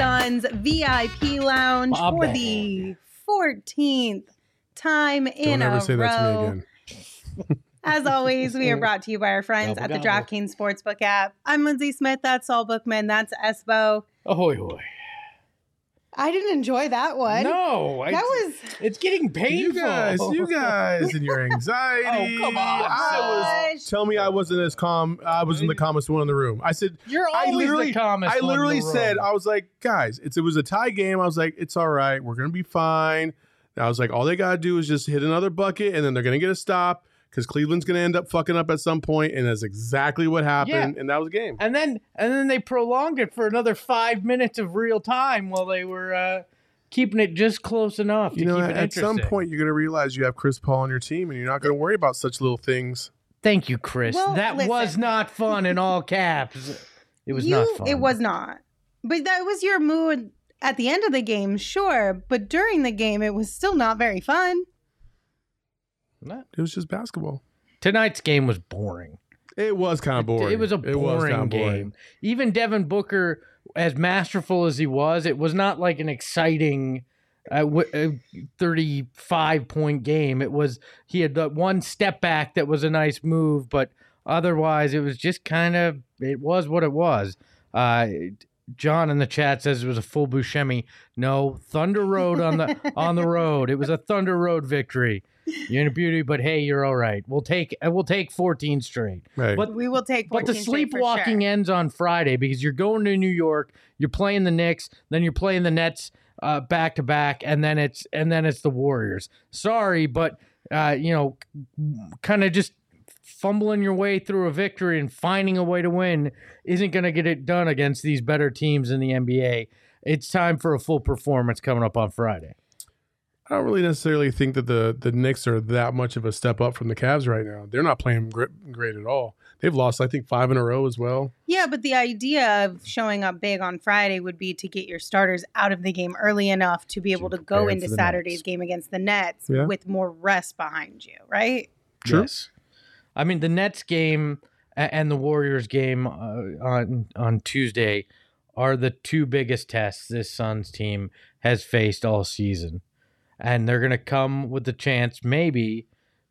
Suns VIP lounge My for bad. the 14th time in Don't ever a say row. that to me again. As always, we are brought to you by our friends Gobble, at the gobble. DraftKings Sportsbook app. I'm Lindsay Smith. That's Saul Bookman. That's Espo. Ahoy, hoy. I didn't enjoy that one. No, I, that was It's getting painful. You guys, you guys, and your anxiety. Oh, come on, I was. Tell me, I wasn't as calm. I was in the calmest one in the room. I said, You're I literally, the calmest. I one in literally the room. said, I was like, guys, it's it was a tie game. I was like, it's all right. We're gonna be fine. And I was like, all they gotta do is just hit another bucket, and then they're gonna get a stop because Cleveland's gonna end up fucking up at some point, and that's exactly what happened. And that was a game. and then and then they prolonged it for another five minutes of real time while they were uh, keeping it just close enough to You know, keep at, it at some point, you're gonna realize you have Chris Paul on your team, and you're not gonna worry about such little things. Thank you, Chris. Well, that was not fun in all caps. It was you, not fun. It was not. But that was your mood at the end of the game, sure. But during the game, it was still not very fun. It was just basketball. Tonight's game was boring. It was kind of boring. It was a It was boring game. Even Devin Booker, as masterful as he was, it was not like an exciting uh, w- uh, 35 point game. It was, he had the one step back that was a nice move, but otherwise it was just kind of, it was what it was. Uh, John in the chat says it was a full Buscemi. No, Thunder Road on the on the road. It was a Thunder Road victory. You're in a beauty, but hey, you're all right. We'll take uh, we'll take 14 straight. Right. But We will take. but the 14 straight for sleepwalking sure. ends on Friday because you're going to New York, you're playing the Knicks, then you're playing the Nets uh, back to back, and then it's and then it's the Warriors. Sorry, but uh, you know, kind of just fumbling your way through a victory and finding a way to win isn't going to get it done against these better teams in the NBA. It's time for a full performance coming up on Friday. I don't really necessarily think that the the Knicks are that much of a step up from the Cavs right now. They're not playing great, great at all. They've lost, I think, five in a row as well. Yeah, but the idea of showing up big on Friday would be to get your starters out of the game early enough to be able to go into Saturday's Nets. game against the Nets Yeah. with more rest behind you, right? True. Yes. I mean, the Nets game and the Warriors game uh, on on Tuesday are the two biggest tests this Suns team has faced all season, and they're going to come with the chance maybe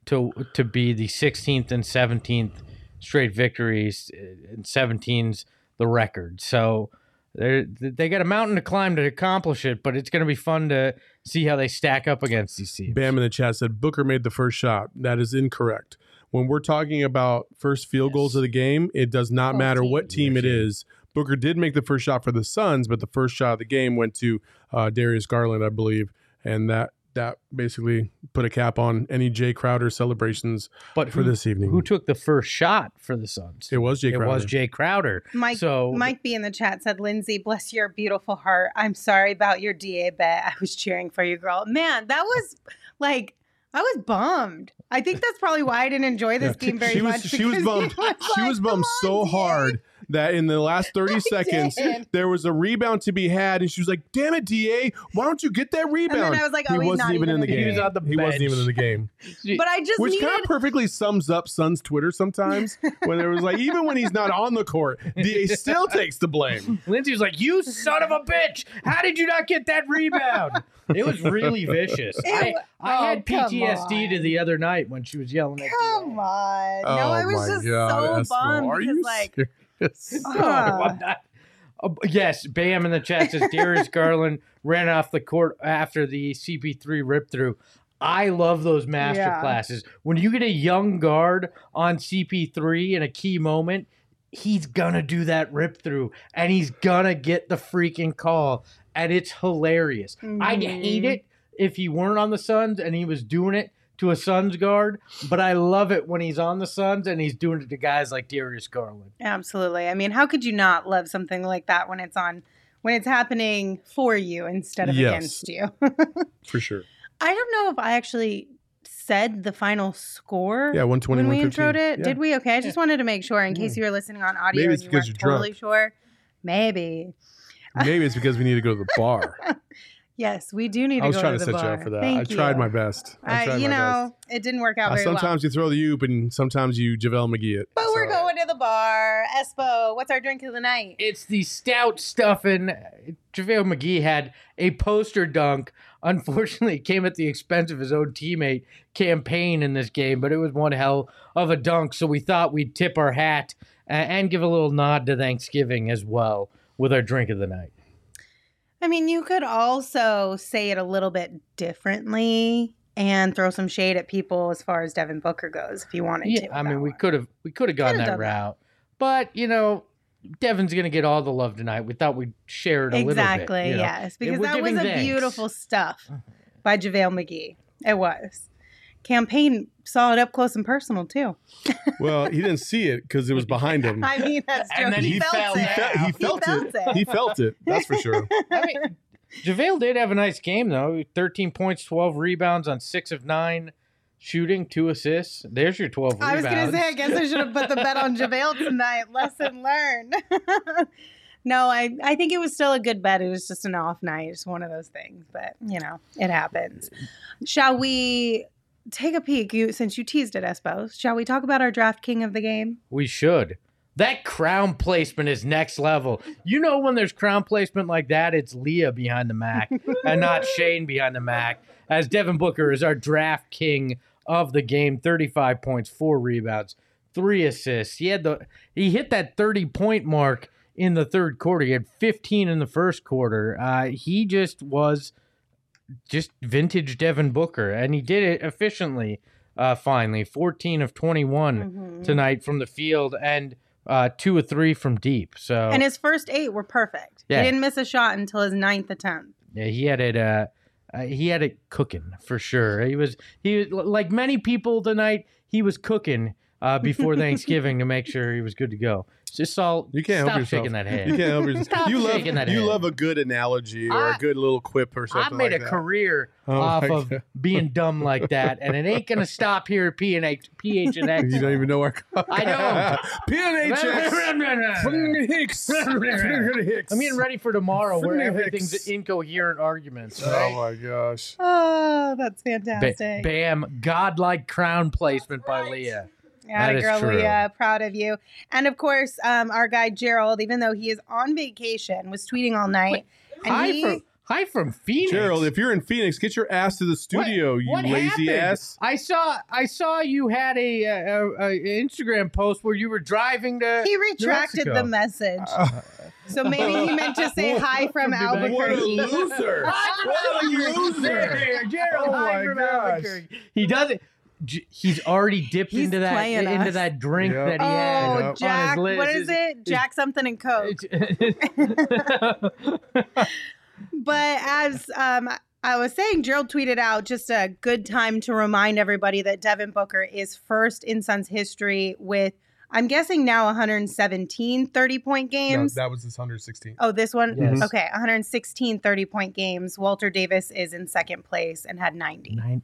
to to be the 16th and 17th straight victories, uh, and 17's the record. So. They they got a mountain to climb to accomplish it, but it's going to be fun to see how they stack up against these teams. Bam in the chat said Booker made the first shot. That is incorrect. When we're talking about first field goals of the game, it does not Both matter what team it Yes, yeah. is. Booker did make the first shot for the Suns, but the first shot of the game went to uh, Darius Garland, I believe, and that that basically put a cap on any Jae Crowder celebrations But for who- this evening. Who took the first shot for the Suns? it was Jae it Crowder. was Jae Crowder. Mike So Mike B in the chat said, Lindsay, bless your beautiful heart. I'm sorry about your DA bet. I was cheering for you, girl. Man, that was like I was bummed. I think that's probably why I didn't enjoy this Yeah. game very she was, much. She was bummed. was she like, was bummed so on, hard that in the last 30 I seconds, did. there was a rebound to be had, and she was like, damn it, DA, why don't you get that rebound? And I was like, oh, he he's wasn't not even even in the game. game. He was on the He wasn't even in the game. But I just Which needed kind of perfectly sums up Sun's Twitter sometimes when there was like, even when he's not on the court, DA still takes the blame. Lindsay was like, "You son of a bitch! How did you not get that rebound?" It was really vicious. I, It- I oh, had PTSD to the other night when she was yelling at Come on. oh no, I was my just God, so Espo, bummed Are because you like serious? No, Ah. I'm not. Oh, yes, Bam in the chat says Darius Garland ran off the court after the CP3 rip through. I love those master Yeah. classes. When you get a young guard on CP3 in a key moment, he's gonna do that rip through and he's gonna get the freaking call. And it's hilarious. I'd hate Mhm. it if he weren't on the Suns and he was doing it to a Suns guard, but I love it when he's on the Suns and he's doing it to guys like Darius Garland. Absolutely. I mean, how could you not love something like that when it's on when it's happening for you instead of Yes. against you? For sure. I don't know if I actually said the final score Yeah, 120, when we 115. introed it. Yeah. Did we? Okay, I just wanted to make sure in case hmm. you were listening on audio Maybe and you because weren't you're totally drunk. sure. Maybe. Maybe it's because we need to go to the bar. Yes, we do need to I was go trying to to the set you bar. up for that. Thank I tried my best. I Uh, tried you my know, it didn't work out. Uh, very well. sometimes you throw the oop and sometimes you JaVale McGee it. But we're going to the bar. Espo, what's our drink of the night? It's the stout stuffing JaVale McGee had a poster dunk. Unfortunately, it came at the expense of his own teammate Cam Payne in this game, but it was one hell of a dunk. So we thought we'd tip our hat and give a little nod to Thanksgiving as well with our drink of the night. I mean, you could also say it a little bit differently and throw some shade at people as far as Devin Booker goes if you wanted Yeah, to. I mean, we could have we could have gone Could've that done that. route, but you know, Devin's gonna get all the love tonight. We thought we'd share it a Exactly, little bit. you know? yes. Because that was a thanks. beautiful stuff by JaVale McGee. It was. Cam Payne saw it up close and personal too. Well, he didn't see it because it was behind him. I mean, that's true. And then he, he felt fell it. He, fe- he He felt, felt it. it. He felt it. That's for sure. I mean, JaVale did have a nice game though. Thirteen points, twelve rebounds on six of nine shooting, two assists. There's your twelve I was gonna say, I guess I should have put the bet on JaVale tonight. Lesson learned. no, I, I think it was still a good bet. It was just an off night. It's one of those things, but you know, it happens. Shall we take a peek? You since you teased it, Espo. Shall we talk about our draft king of the game? We should. That crown placement is next level. You know when there's crown placement like that, it's Leah behind the Mac and not Shane behind the Mac. As Devin Booker is our draft king of the game, 35 points, four rebounds, three assists. He had the he hit that 30 point mark in the third quarter. He had 15 in the first quarter. Uh, he just was just vintage Devin Booker, and he did it efficiently. Uh, finally, 14 of 21 Mhm. tonight from the field and uh, two or three from deep. So And his first eight were perfect. Yeah. He didn't miss a shot until his ninth attempt. yeah, he had it. Uh, uh, he had it cooking for sure. He was he was like many people tonight. He was cooking uh, before Thanksgiving to make sure he was good to go. Just saw You can't stop help yourself. shaking that You can't help yourself. Stop you love shaking that you head. love a good analogy or I- a good little quip or something. I something. made like a that. career Oh off my of God. being dumb like that, and it ain't gonna stop here at PNH, PHNX. You don't even know where. I don't. PNHX. Fucking Hicks. Fucking Hicks. I'm getting ready for tomorrow where Friggin' everything's Hicks. incoherent arguments. Oh Right? my gosh. Oh, that's Ba- fantastic. bam, godlike crown placement by Leah. Yeah, That is girl, true. Leah, proud of you. And of course, um, our guy Gerald, even though he is on vacation, was tweeting all night. And Hi he, from hi from Phoenix. Gerald, if you're in Phoenix, get your ass to the studio, you what lazy happened? ass. I saw I saw you had a, a, a Instagram post where you were driving to. he retracted Mexico. the message. so maybe he meant to say hi from From New Mexico. What a Albuquerque. loser. What a loser. Gerald, Oh hi from gosh. Albuquerque. He doesn't. J- He's already dipped He's into that playing into us. that drink Yep. that he had Oh, Yep. on Jack, his what is it? Jack something and Coke. But as um, I was saying, Gerald tweeted out just a good time to remind everybody that Devin Booker is first in Suns history with, I'm guessing now 117 30 point No, games. that was his 116. oh, this one? Yes. Okay, 116 30 point games. Walter Davis is in second place and had 90. Nine,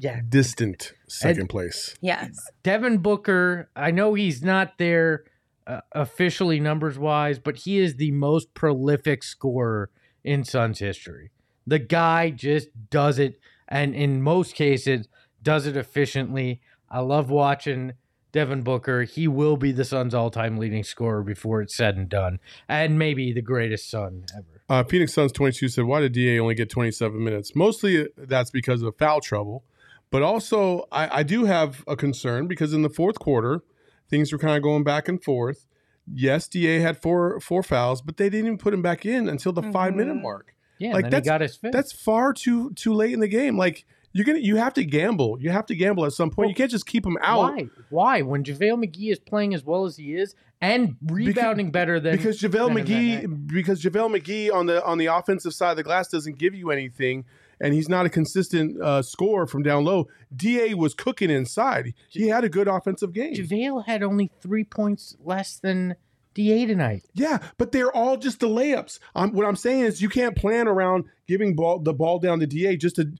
yeah, Distant second place. Yes. Devin Booker, I know he's not there uh, officially numbers wise, but he is the most prolific scorer in Suns history. The guy just does it, and in most cases, does it efficiently. I love watching Devin Booker. He will be the Suns' all time leading scorer before it's said and done, and maybe the greatest Sun ever. Uh, Phoenix Suns 22 said, Why did DA only get 27 minutes? Mostly uh, that's because of foul trouble. But also, I, I do have a concern because in the fourth quarter, things were kind of going back and forth. Yes, DA had four four fouls, but they didn't even put him back in until the five minute Mhm. mark. Yeah, Like, and then he that's- got his fifth. That's far too too late in the game. Like you're gonna you have to gamble. You have to gamble at some point. Well, you can't just keep him out Why? Why? When JaVale McGee is playing as well as he is and rebounding better than because JaVale than in that night. McGee because JaVale McGee on the on the offensive side of the glass doesn't give you anything, and he's not a consistent uh, scorer from down low. Da was cooking inside. He had a good offensive game. JaVale had only three points less than Da tonight. Yeah, but they're all just the layups. Um, what I'm saying is you can't plan around giving ball the ball down to Da just to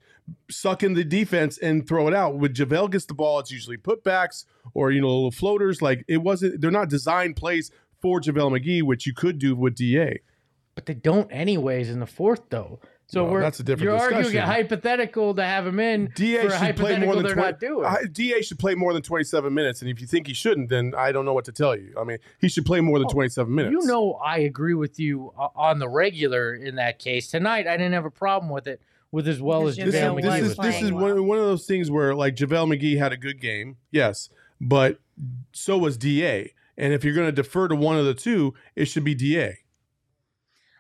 suck in the defense and throw it out. When JaVale gets the ball, it's usually putbacks or you know little floaters. Like it wasn't. They're not designed plays for JaVale McGee, which you could do with Da. But they don't anyways in the fourth though. So Well, we're that's a different you're arguing a hypothetical to have him in Da for a should play more than 20, not doing. I- Da should play more than 27 minutes, and if you think he shouldn't, then I don't know what to tell you. I mean, he should play more than Oh, 27 minutes. You know, I agree with you on the regular in that case. Tonight, I didn't have a problem with it with as well as this, JaVale JaVale is, McGee this is this is one, one of those things where like JaVale McGee had a good game, yes, but so was Da. And if you're going to defer to one of the two, it should be Da.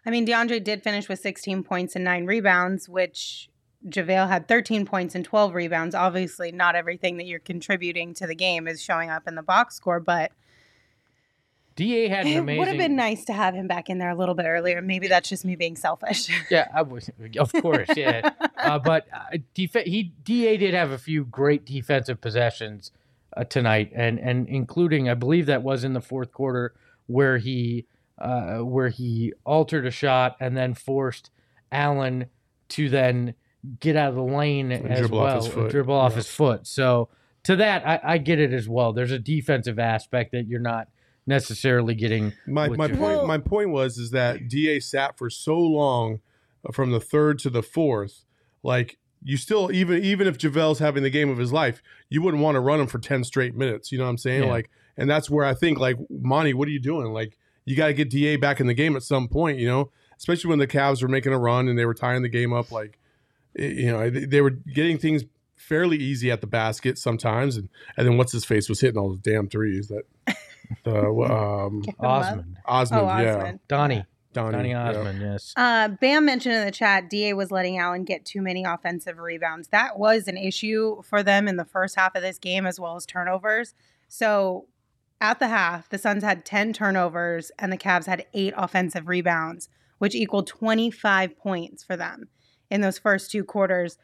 I mean, DeAndre did finish with 16 points and nine rebounds, which JaVale had 13 points and 12 rebounds. Obviously, not everything that you're contributing to the game is showing up in the box score, but Da had an it would have been nice to have him back in there a little bit earlier. Maybe that's just me being selfish. Yeah, I was, of course, yeah. uh, but uh, def- he Da did have a few great defensive possessions uh, tonight, and and including I believe that was in the fourth quarter where he uh, where he altered a shot and then forced Allen to then get out of the lane as dribble off well, his foot. dribble off Yeah. his foot. So to that, I, I get it as well. There's a defensive aspect that you're not necessarily getting. My my point my point was is that Da sat for so long uh, from the third to the fourth, like you still even even if JaVale's having the game of his life, you wouldn't want to run him for 10 straight minutes. You know what I'm saying? Yeah. Like and that's where I think like Monty, what are you doing? Like you got to get Da back in the game at some point, you know? Especially when the Cavs were making a run and they were tying the game up like you know, they, they were getting things fairly easy at the basket sometimes and and then what's his face was hitting all those damn threes that the um Osmond, Osmond, Oh, yeah. Osmond. Donnie, Donnie, Donnie yeah. Osmond, yes. Uh, Bam mentioned in the chat, Da was letting Allen get too many offensive rebounds. That was an issue for them in the first half of this game, as well as turnovers. So at the half, the Suns had 10 turnovers and the Cavs had eight offensive rebounds, which equaled 25 points for them in those first two quarters.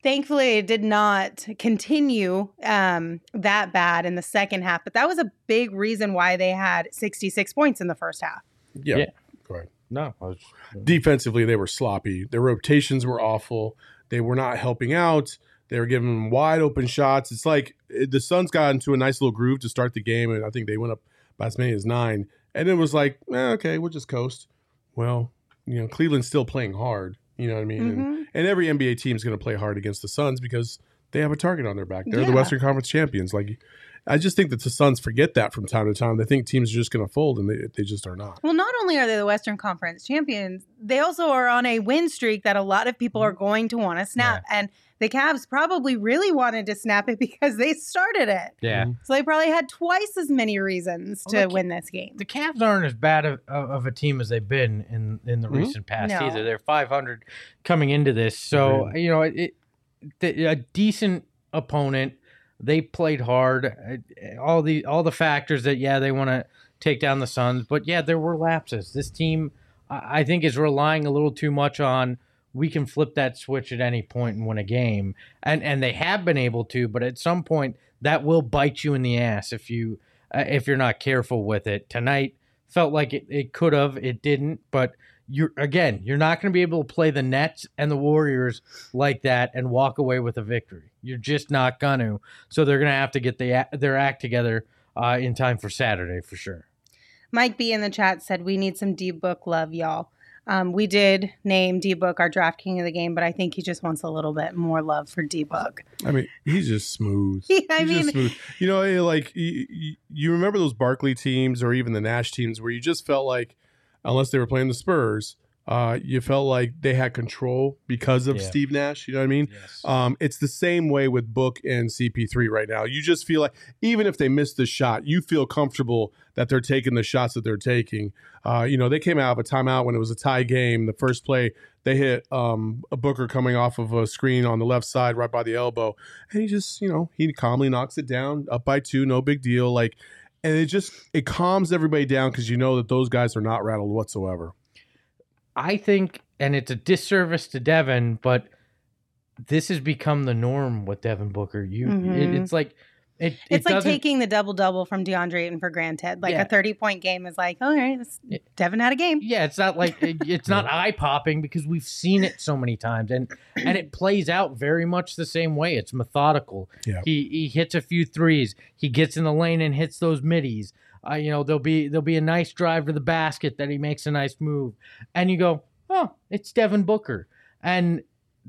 Thankfully, it did not continue um, that bad in the second half, but that was a big reason why they had 66 points in the first half. Yeah. Yeah. Go ahead. No, I was, Defensively, they were sloppy. Their rotations were awful. They were not helping out. They were giving them wide open shots. It's like the Suns got into a nice little groove to start the game, and I think they went up by as many as nine. And it was like, eh, okay, we'll just coast. Well, you know, Cleveland's still playing hard. You know what I mean? And, Mhm. and every NBA team is going to play hard against the Suns because they have a target on their back. They're the Western Conference champions. Like, I just think that the Suns forget that from time to time. They think teams are just going to fold, and they, they just are not. Well, not only are they the Western Conference champions, they also are on a win streak that a lot of people are going to want to snap. And the Cavs probably really wanted to snap it because they started it. yeah. So they probably had twice as many reasons to the- win this game. The Cavs aren't as bad of, of a team as they've been in, in the Mhm. recent past No. either. They're 500 coming into this, so Agreed. you know it, the, a decent opponent. They played hard. uh, All the all the factors that yeah they want to take down the Suns, but yeah there were lapses. This team I think is relying a little too much on we can flip that switch at any point and win a game, and and they have been able to, but at some point that will bite you in the ass if you uh, if you're not careful with it. Tonight felt like it, it could have, it didn't, but you're again, you're not going to be able to play the Nets and the Warriors like that and walk away with a victory. You're just not going to. So they're going to have to get the, their act together uh, in time for Saturday for sure. Mike B in the chat said, We need some D Book love, y'all. Um, we did name D Book our draft king of the game, but I think he just wants a little bit more love for D Book. I mean, he's just smooth. I He's mean, just smooth. You know, eh, like you, you- you remember those Barkley teams or even the Nash teams where you just felt like, unless they were playing the Spurs, uh, you felt like they had control because of Yeah. Steve Nash. You know what I mean? Yes. Um, it's the same way with Book and CP3 right now. You just feel like even if they miss the shot, you feel comfortable that they're taking the shots that they're taking. Uh, you know, they came out of a timeout when it was a tie game. The first play, they hit um, a Booker coming off of a screen on the left side, right by the elbow, and he just, you know, he calmly knocks it down, up by two, no big deal. Like, and it just it calms everybody down because you know that those guys are not rattled whatsoever. I think, and it's a disservice to Devin, but this has become the norm with Devin Booker. You, it, Mhm. it's like it. it's it like taking the double double from DeAndre Ayton for granted. Like Yeah. a 30 point game is like, all right, this- Devin had a game. Yeah, it's not like it- it's not eye popping because we've seen it so many times, and and it plays out very much the same way. It's methodical. Yeah. He he hits a few threes. He gets in the lane and hits those middies. Uh, you know, there'll be there'll be a nice drive to the basket that he makes a nice move, and you go, oh, it's Devin Booker, and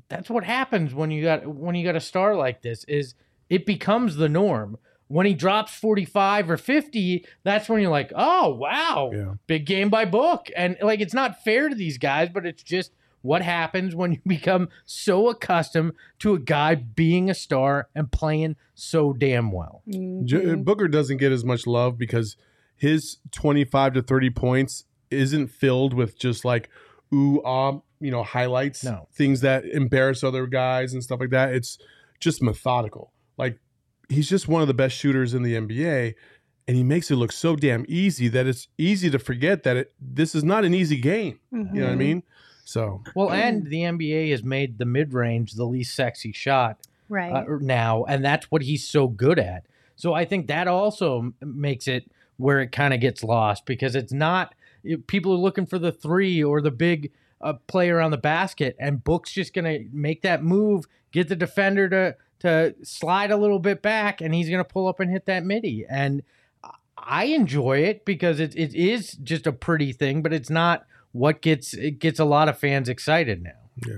that's what happens when you got when you got a star like this. Is it becomes the norm. When he drops 45 or 50, that's when you're like, oh, wow, Yeah. big game by book. And like, it's not fair to these guys, but it's just what happens when you become so accustomed to a guy being a star and playing so damn well. J- Mhm. Booker doesn't get as much love because his 25 to 30 points isn't filled with just like ooh ah you know highlights No. things that embarrass other guys and stuff like that it's just methodical like he's just one of the best shooters in the NBA and he makes it look so damn easy that it's easy to forget that it this is not an easy game you know what I Mhm. mean so Well, and the NBA has made the mid range the least sexy shot Right. uh, now, and that's what he's so good at. So I think that also makes it where it kind of gets lost because it's not it- people are looking for the three or the big uh, player on the basket, and Book's just gonna make that move, get the defender to to slide a little bit back, and he's gonna pull up and hit that midi. And I enjoy it because it, it is just a pretty thing, but it's not what gets it gets a lot of fans excited now. Yeah.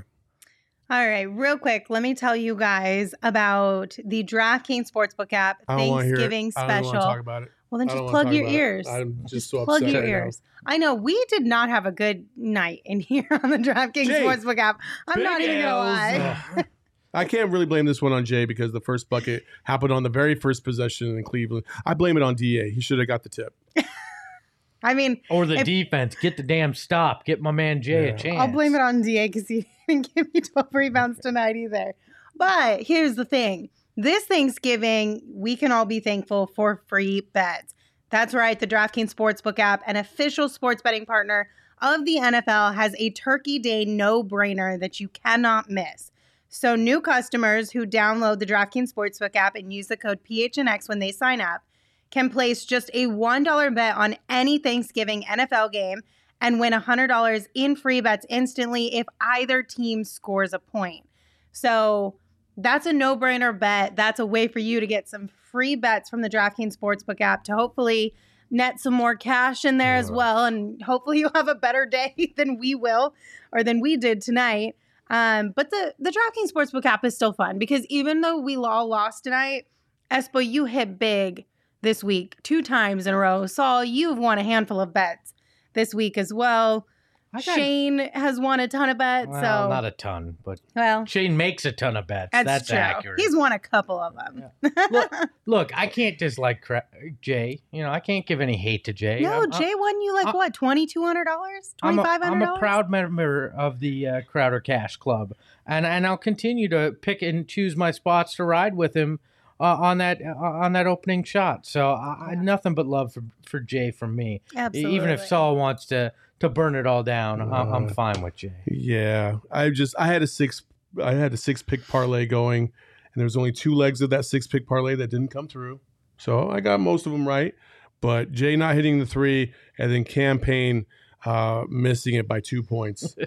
All right, real quick, let me tell you guys about the DraftKings Sportsbook app I don't want to hear it. Thanksgiving I don't want to special. talk about it Well, then just plug your about it. ears. I'm just, so plug upset your right now. ears. I know we did not have a good night in here on the DraftKings Jae, Sportsbook app. I'm not even gonna lie. Ugh. I can't really blame this one on Jae because the first bucket happened on the very first possession in Cleveland. I blame it on Da. He should have got the tip. I mean, Or the If- defense, get the damn stop, get my man Jae Yeah. a chance. I'll blame it on Da because he didn't give me 12 rebounds tonight either. But here's the thing this Thanksgiving, we can all be thankful for free bets. That's right, the DraftKings Sportsbook app, an official sports betting partner of the NFL, has a Turkey Day no brainer that you cannot miss. So, new customers who download the DraftKings Sportsbook app and use the code PHNX when they sign up can place just a $1 bet on any Thanksgiving NFL game and win $100 in free bets instantly if either team scores a point. So that's a no brainer bet. That's a way for you to get some free bets from the DraftKings Sportsbook app to hopefully net some more cash in there as well. And hopefully you'll have a better day than we will or than we did tonight. Um, but the, the DraftKings Sportsbook app is still fun because even though we all lost tonight, Espo, you hit big this week two times in a row. Saul, you've won a handful of bets this week as well. Got- Shane has won a ton of bets. well, so, not a ton, but well, Shane makes a ton of bets. that's, That's, true. accurate. He's won a couple of them. Look, Look, I can't dislike cra- Jae. You know, I can't give any hate to Jae. no, I'm- Jae won you like I- what twenty two hundred dollars, I'm twenty a, five I'm hundred a dollars. proud member of the uh, Crowder Cash Club, and and I'll continue to pick and choose my spots to ride with him uh, on that uh, on that opening shot. So I, I Yeah. nothing but love for, for Jae from me. Absolutely. Even if Saul wants to to burn it all down, I'm, I'm Uh, fine with Jae. Yeah, I just I had a six I had a six pick parlay going, and there was only two legs of that six pick parlay that didn't come through. So I got most of them right, but Jae not hitting the three, and then Cam Payne uh, missing it by two points.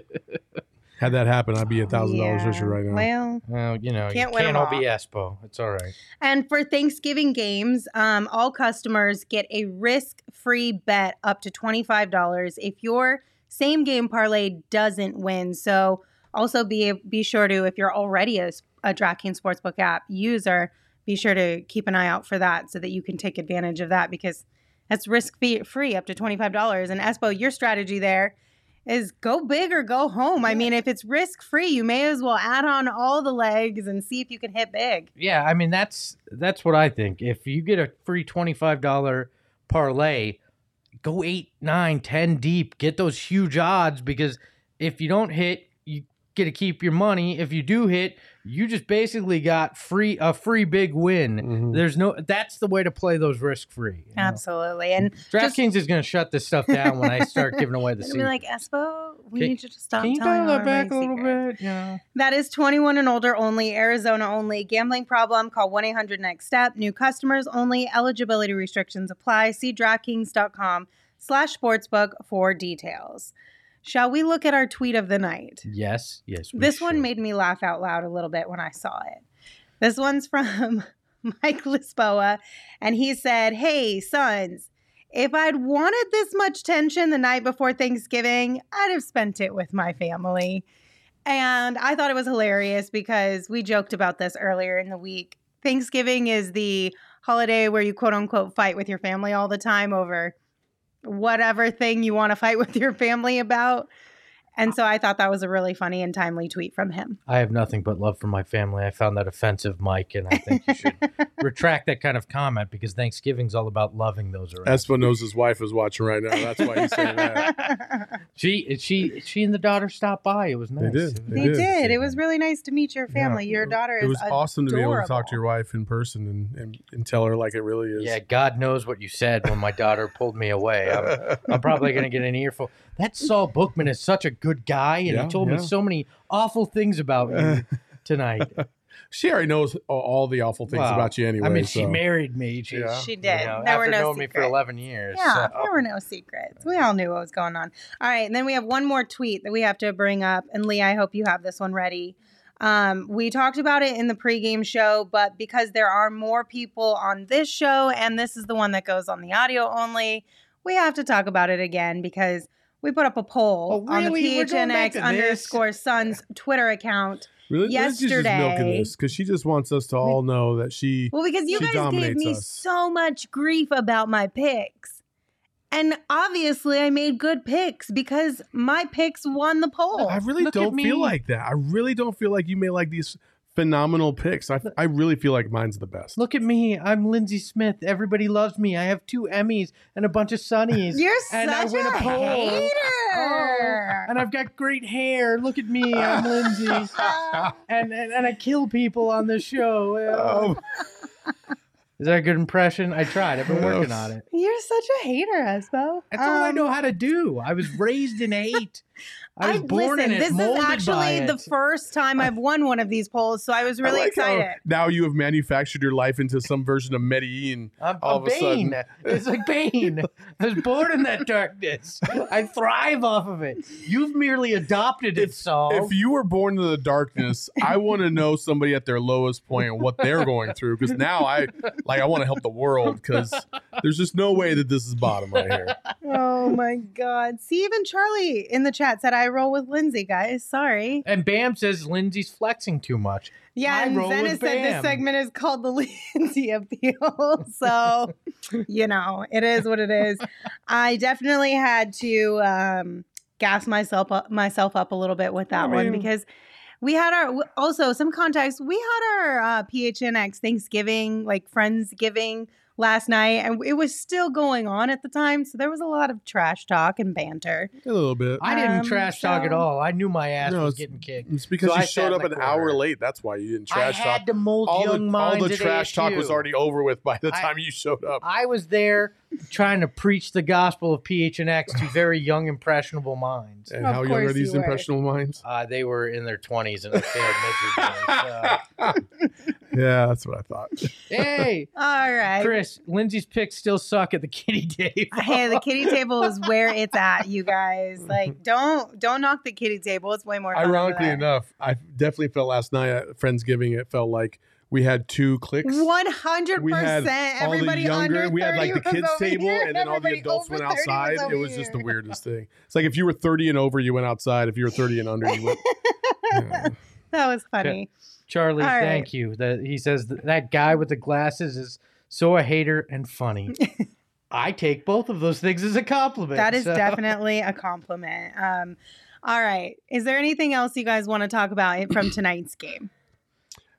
had that happen, I'd be a thousand dollars richer right now. Well, Well, you know, Can't you win can't 'em all all. be Espo. It's all right. And for Thanksgiving games, um, all customers get a risk free bet up to $25 if your same game parlay doesn't win. So also be be sure to, if you're already a, a DraftKings Sportsbook app user, be sure to keep an eye out for that so that you can take advantage of that because that's risk fee- free up to $25. And Espo, your strategy there is go big or go home. I mean, if it's risk free, you may as well add on all the legs and see if you can hit big. Yeah, I mean that's that's what I think. If you get a free twenty five dollar parlay, go eight, nine, ten deep. Get those huge odds because if you don't hit, get to keep your money. If you do hit, you just basically got free a free big win. Mhm. There's no that's the way to play those risk free. Absolutely. And DraftKings is going to shut this stuff down when I start giving away the It'll be like, Espo, we Can- need you to stop Can you telling dial that back a little secrets. bit? Yeah. That is 21 and older only, Arizona only. Gambling problem, call 1 800 next step. New customers only. Eligibility restrictions apply. See DraftKings.com slash sportsbook for details. Shall we look at our tweet of the night? Yes. Yes. This one made me laugh out loud a little bit when I saw it. This one's from Mike Lisboa, and he said, Hey, Suns, if I'd wanted this much tension the night before Thanksgiving, I'd have spent it with my family. And I thought it was hilarious because we joked about this earlier in the week. Thanksgiving is the holiday where you quote unquote fight with your family all the time over whatever thing you want to fight with your family about. And so I thought that was a really funny and timely tweet from him. I have nothing but love for my family. I found that offensive, Mike, and I think you should retract that kind of comment because Thanksgiving's all about loving those around. Espo knows his wife is watching right now. That's why he's saying that. She, she, she, and the daughter stopped by. It was nice. They did. They They did. did. It was really nice to meet your family. Your daughter is It was awesome to be able to talk to your wife in person and, and, and tell her like it really is. Yeah, God knows what you said when my daughter pulled me away. I'm, I'm probably going to get an earful. That Saul Bookman is such a good guy, and Yeah, he told yeah. me so many awful things about you tonight. she already knows all, all the awful things Wow. about you anyway. I mean, she married me. She, Yeah. She you did. know, there were after no knowing me for 11 years. Yeah, so- there were no secrets. We all knew what was going on. All right, and then we have one more tweet that we have to bring up. And Lee, I hope you have this one ready. Um, we talked about it in the pregame show, but because there are more people on this show, and this is the one that goes on the audio only, we have to talk about it again because we put up a poll Oh, on the really? We're going back PHNX to this? underscore Suns Twitter account. really, Lindsay's just milking this because she just wants us to all know that she. Well, because you guys gave me us. so much grief about my picks. And obviously, I made good picks because my picks won the poll. I really Look don't feel like that. I really don't feel like you made like these phenomenal picks. I, I really feel like mine's the best. Look at me. I'm Lindsay Smith. Everybody loves me. I have two Emmys and a bunch of Sonnies. You're and I such win a a poll. hater. Oh, and I've got great hair. Look at me. I'm Lindsay. And, and, and I kill people on the show. Oh, Is that a good impression? I tried. I've been working on it. You're such a hater, Espo. That's all I Um, know how to do. I was raised in hate. I was born listen, in it. This is molded by actually the first time I've won one of these polls, so I was really I like excited. now you have manufactured your life into some version of Medellin. I'm all a of a sudden- Bane. It's like Bane. I was born in that darkness. I thrive off of it. You've merely adopted it, Saul. If you were born in the darkness, I want to know somebody at their lowest point and what they're going through. Because now I like I want to help the world. Because there's just no way that this is bottom right here. Oh my God. See, even Charlie in the chat said I roll with Lindsay, guys. Sorry. and Bam says Lindsay's flexing too much. Yeah, I and Zenna said this segment is called the Lindsay Appeal. So, you know, it is what it is. I definitely had to um, gas myself up, myself up a little bit with that I one because we had our also some context. We had our uh, PHNX Thanksgiving, like Friendsgiving last night, and it was still going on at the time. So there was a lot of trash talk and banter. A little bit. I didn't Um, trash talk at so- all. I knew my ass No, was it's- getting kicked. It's because So you I sat showed in up the an corner. hour late. That's why you didn't trash I talk. had to mold All young the, all the at trash talk was ASU. already over with by the I- time you showed up. I was there trying to preach the gospel of PHNX to very young, impressionable minds. And Of how young are course these you were. impressionable minds? Uh, they were in their 20s and I failed miserably. So. Yeah, that's what I thought. Hey, All right. Chris, Lindsay's picks still suck at the kitty table. Uh, hey, the kitty table is where it's at, you guys. Like, don't don't knock the kitty table. It's way more. Fun Ironically over enough, I definitely felt last night at Friendsgiving, it felt like we had two clicks. One hundred We had percent. all the Everybody younger, under we had like the was kids over table, here. and then all the Everybody adults over went 30 outside. over It was just the here. weirdest thing. It's like if you were 30 and over, you went outside. If you were 30 and under, you went. Yeah. That was funny. Charlie, All right. thank you. That he says that, that guy with the glasses is so a hater and funny. I take both of those things as a compliment. That is so- definitely a compliment. Um, all right. Is there anything else you guys want to talk about from tonight's game?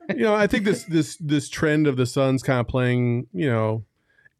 you know, I think this this this trend of the Suns kind of playing, you know,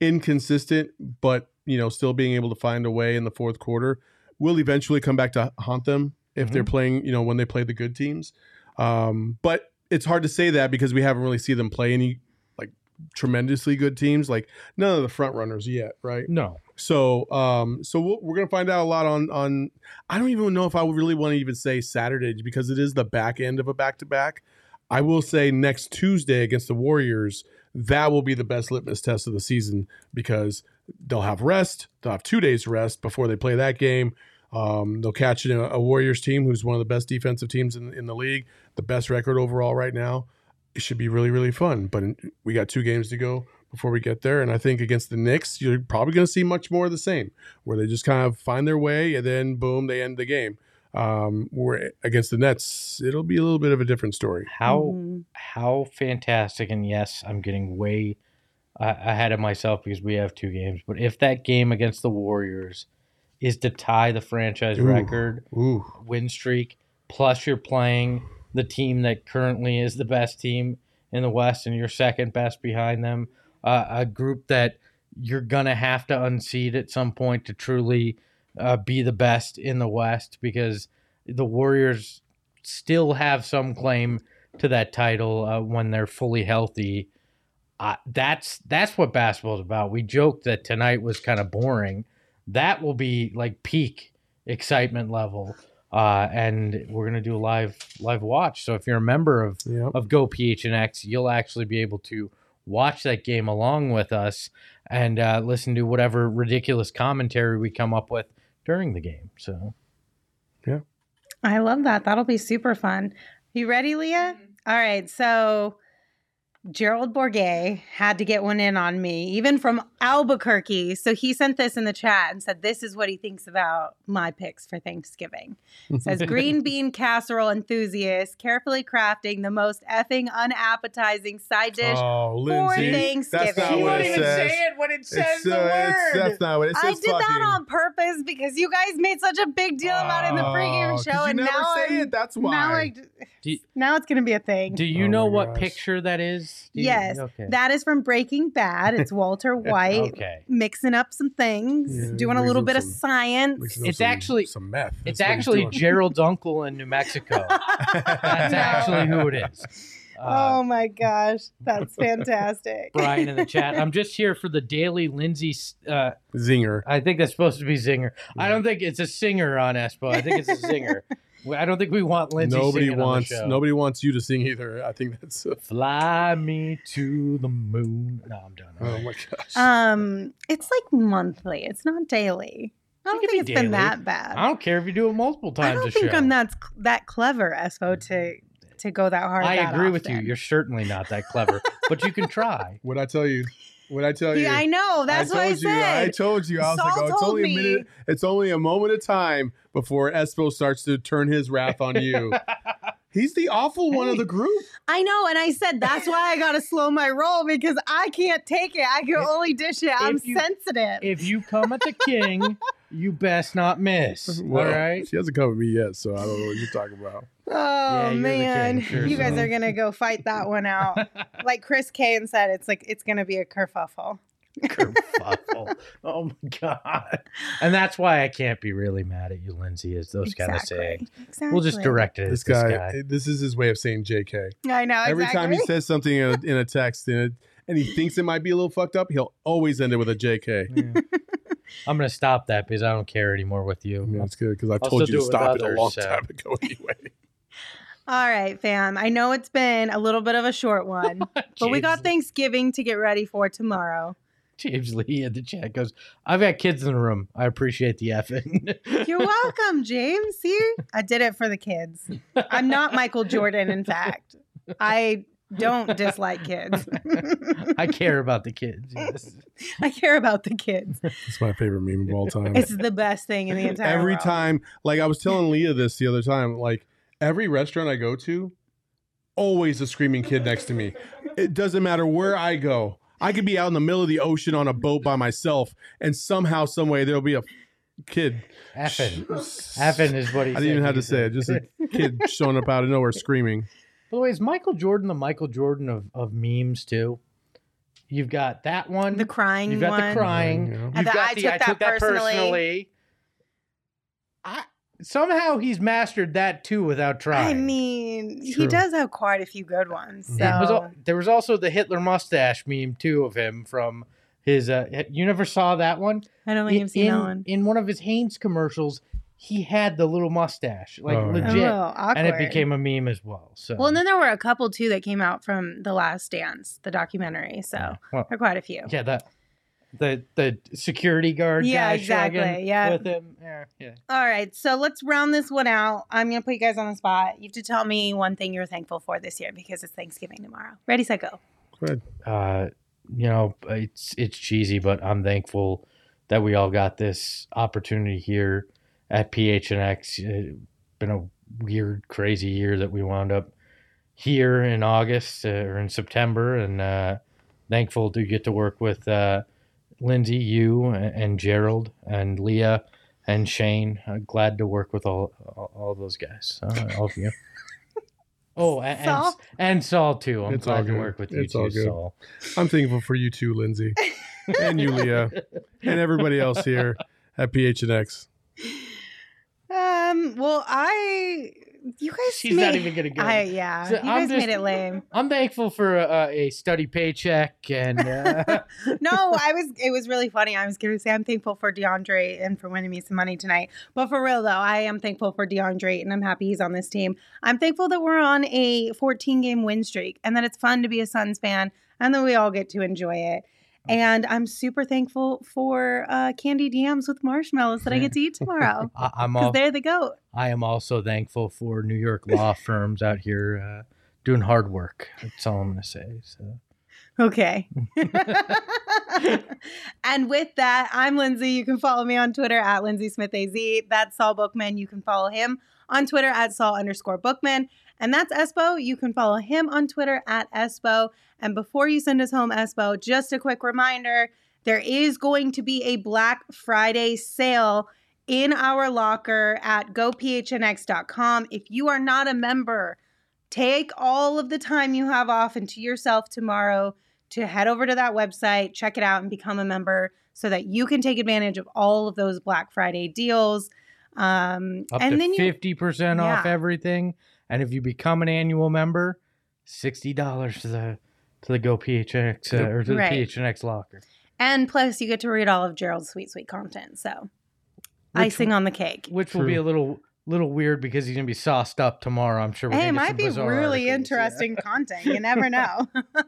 inconsistent, but you know, still being able to find a way in the fourth quarter will eventually come back to haunt them if they're playing, you know, when they play the good teams. Um, but it's hard to say that because we haven't really seen them play any like tremendously good teams, like none of the front runners yet, right? No. So, um, so we'll, we're gonna find out a lot on on. I don't even know if I really want to even say Saturday because it is the back end of a back to back. I will say next Tuesday against the Warriors, that will be the best litmus test of the season because they'll have rest. They'll have two days rest before they play that game. Um, they'll catch a, a Warriors team who's one of the best defensive teams in, in the league, the best record overall right now. It should be really, really fun. But we got two games to go before we get there. And I think against the Knicks, you're probably going to see much more of the same, where they just kind of find their way and then boom, they end the game. Um, where against the Nets, it'll be a little bit of a different story. How Mhm. how fantastic and yes i'm getting way uh, ahead of myself because we have two games but if that game against the warriors is to tie the franchise Ooh. record Ooh, win streak plus you're playing the team that currently is the best team in the west and you're second best behind them uh, a group that you're gonna have to unseat at some point to truly uh, be the best in the west because the warriors still have some claim to that title uh, when they're fully healthy. Uh, that's that's what basketball is about. We joked that tonight was kind of boring. That will be like peak excitement level, uh, and we're gonna do a live live watch. So if you're a member of yeah. of Go PHNX, you'll actually be able to watch that game along with us and uh, listen to whatever ridiculous commentary we come up with during the game. So yeah, I love that. That'll be super fun. You ready, Leah? All right. So Gerald Bourguet had to get one in on me, even from Albuquerque. So he sent this in the chat and said, This is what he thinks about my picks for Thanksgiving. It says green bean casserole enthusiast, carefully crafting the most effing unappetizing side dish. Oh, for Lindsay, that's not Thanksgiving. what it says. it when it It's, uh, it's- that's not what it says. I did that on purpose because you guys made such a big deal about it in the Oh, pregame 'cause show, you and never now say I'm, it. That's why. Now, I, Do you- now it's gonna be a thing. Do you Oh know what gosh. picture that is? Do you- yes, Okay. that is from Breaking Bad. It's Walter White okay. mixing up some things, Yeah, doing a little up bit of science. It's some- actually- some meth. It's That's what he's actually doing. Gerald's uncle in New Mexico. That's No. actually who it is. oh Uh, my gosh, that's fantastic. Brian in the chat. I'm just here for the daily Lindsay. Uh, zinger. I think that's supposed to be zinger. I don't think it's a singer on Espo. I think it's a zinger. We- I don't think we want Lindsay. Nobody singing wants On the show. nobody wants you to sing either. I think that's. Uh, Fly me to the moon. No, I'm done. oh my gosh. Um, it's like monthly. It's not daily. I don't could think be it's been that bad. I don't care if you do it multiple times. I don't a think show. I'm that that clever, Espo, to to go that hard. I that agree with you. You're certainly not that clever, but you can try. What I tell you? What I tell you? Yeah, I know. That's I what I told you. I told you. I was like, oh, it's only me. a minute. It's only a moment of time before Espo starts to turn his wrath on you. He's the awful one of the group. I know, and I said that's why I got to slow my roll because I can't take it. I can If- only dish it. I'm if you- sensitive. If you come at the king, you best not miss. Well, all right. She hasn't come at me yet, so I don't know what you're talking about. Oh you're man, sure you guys are gonna go fight that one out. like Chris Kane said, it's like it's gonna be a kerfuffle. Kerfuffle. oh my god. And that's why I can't be really mad at you, Lindsay. Is those kind of Exactly. sayings. Exactly. We'll just direct it at This this guy, guy. Eh, this is his way of saying JK. I know. Every time he says something in a, in a text and, it, and he thinks it might be a little fucked up, he'll always end it with a JK. Yeah. I'm gonna stop that because I don't care anymore with you. Yeah, that's good because I I'll told you to do it stop it a long so. time ago anyway. All right, fam. I know it's been a little bit of a short one, but we got Thanksgiving to get ready for tomorrow. James Lee in the chat goes, I've got kids in the room. I appreciate the effing. You're welcome, James. See, I did it for the kids. I'm not Michael Jordan, in fact. I don't dislike kids. I care about the kids. Yes. I care about the kids. It's my favorite meme of all time. It's the best thing in the entire every world. time, like I was telling Leah this the other time, like every restaurant I go to, always a screaming kid next to me. It doesn't matter where I go. I could be out in the middle of the ocean on a boat by myself, and somehow, some way, there'll be a kid. Effing. Effing is what he I didn't even have you to say it. Just a kid showing up out of nowhere screaming. By the way, is Michael Jordan the Michael Jordan of, of memes too? You've got that one. The crying You've got one. the crying. Yeah. You've the, got I the took I that took that personally. personally. I, somehow he's mastered that too without trying. I mean, he does have quite a few good ones. So. It was al- there was also the Hitler mustache meme too of him from his. Uh, you never saw that one? I don't think in, I've seen in, that one. in one of his Hanes commercials, he had the little mustache, like Oh, yeah. legit, Oh, and it became a meme as well. So Well, and then there were a couple too that came out from The Last Dance, the documentary. So Yeah. Well, there are quite a few. yeah, that the the security guard Yeah, guy exactly, yeah. with him. Yeah, yeah. All right, so let's round this one out. I'm gonna put you guys on the spot. You have to tell me one thing you're thankful for this year because it's Thanksgiving tomorrow. Ready, set, go. Go ahead. Uh, you know, it's it's cheesy, but I'm thankful that we all got this opportunity here at PHNX. It's been a weird, crazy year that we wound up here in August uh, or in September, and uh, thankful to get to work with uh, Lindsay, you, and, and Gerald, and Leah, and Shane. Uh, glad to work with all all, all those guys, uh, all of you. Oh, and, and Saul? and Saul too. I'm It's all glad to work with you It's too, all good. Saul. I'm thankful for you too, Lindsay, and you, Leah, and everybody else here at PHNX. Um. Well, I. You guys. She's made, not even gonna go. I yeah. So you I'm guys just- made it lame. I'm thankful for uh, a study paycheck and uh, no, I was. It was really funny. I was going to say I'm thankful for DeAndre and for winning me some money tonight. But for real though, I am thankful for DeAndre and I'm happy he's on this team. I'm thankful that we're on a 14 game win streak and that it's fun to be a Suns fan and that we all get to enjoy it. And I'm super thankful for uh, candy DMs with marshmallows that I get to eat tomorrow I, I'm because all, they're the goat. I am also thankful for New York law firms out here uh, doing hard work. That's all I'm gonna say. So Okay. and with that, I'm Lindsay. You can follow me on Twitter at Lindsay Smith AZ. That's Saul Bookman. You can follow him on Twitter at Saul underscore Bookman. And that's Espo. You can follow him on Twitter at Espo. And before you send us home, Espo, just a quick reminder there is going to be a Black Friday sale in our locker at gophnx.com. If you are not a member, take all of the time you have off into yourself tomorrow to head over to that website, check it out, and become a member so that you can take advantage of all of those Black Friday deals. Um, up and to then fifty percent off everything, and if you become an annual member, sixty dollars to the to the Go PHX uh, or to the Right. PHNX locker. and plus you get to read all of Gerald's sweet, sweet content. So Which- icing on the cake. which will be a little little weird because he's gonna be sauced up tomorrow. I'm sure. We're Hey, it might be really articles, yeah. interesting content. You never know. all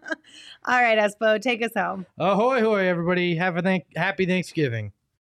right, Espo, take us home. Ahoy, hoy, everybody! Have a thank- happy Thanksgiving.